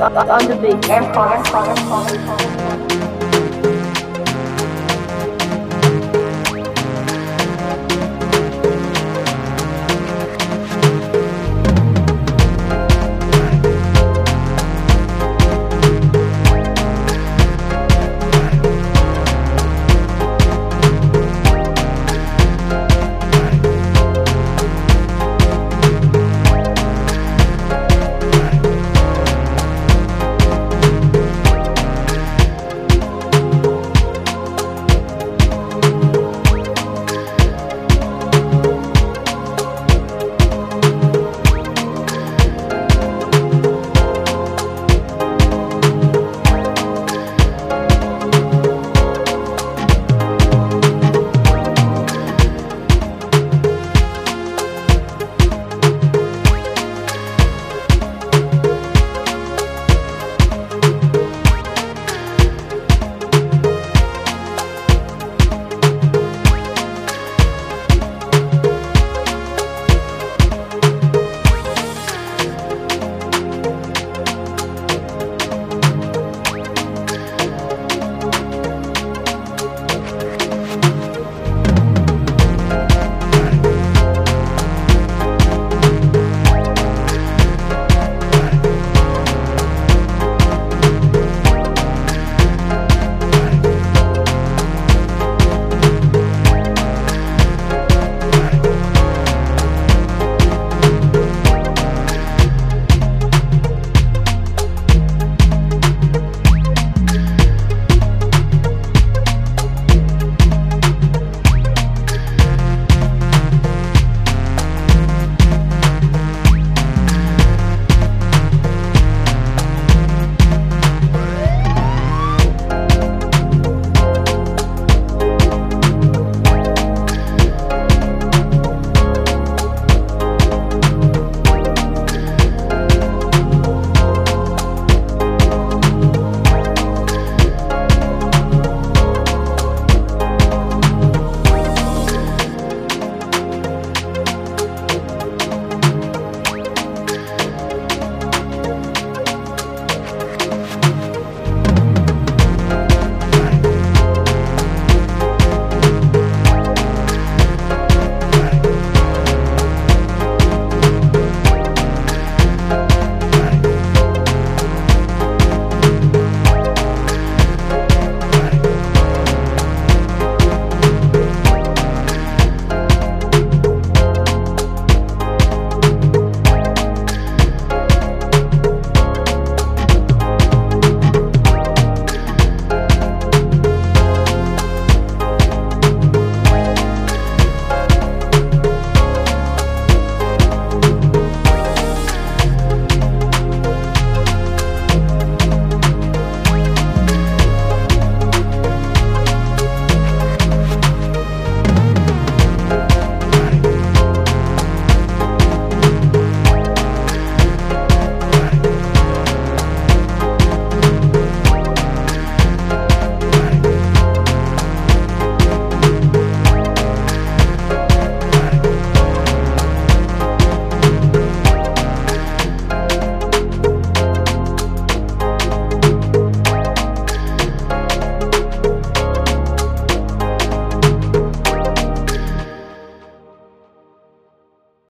on the beat.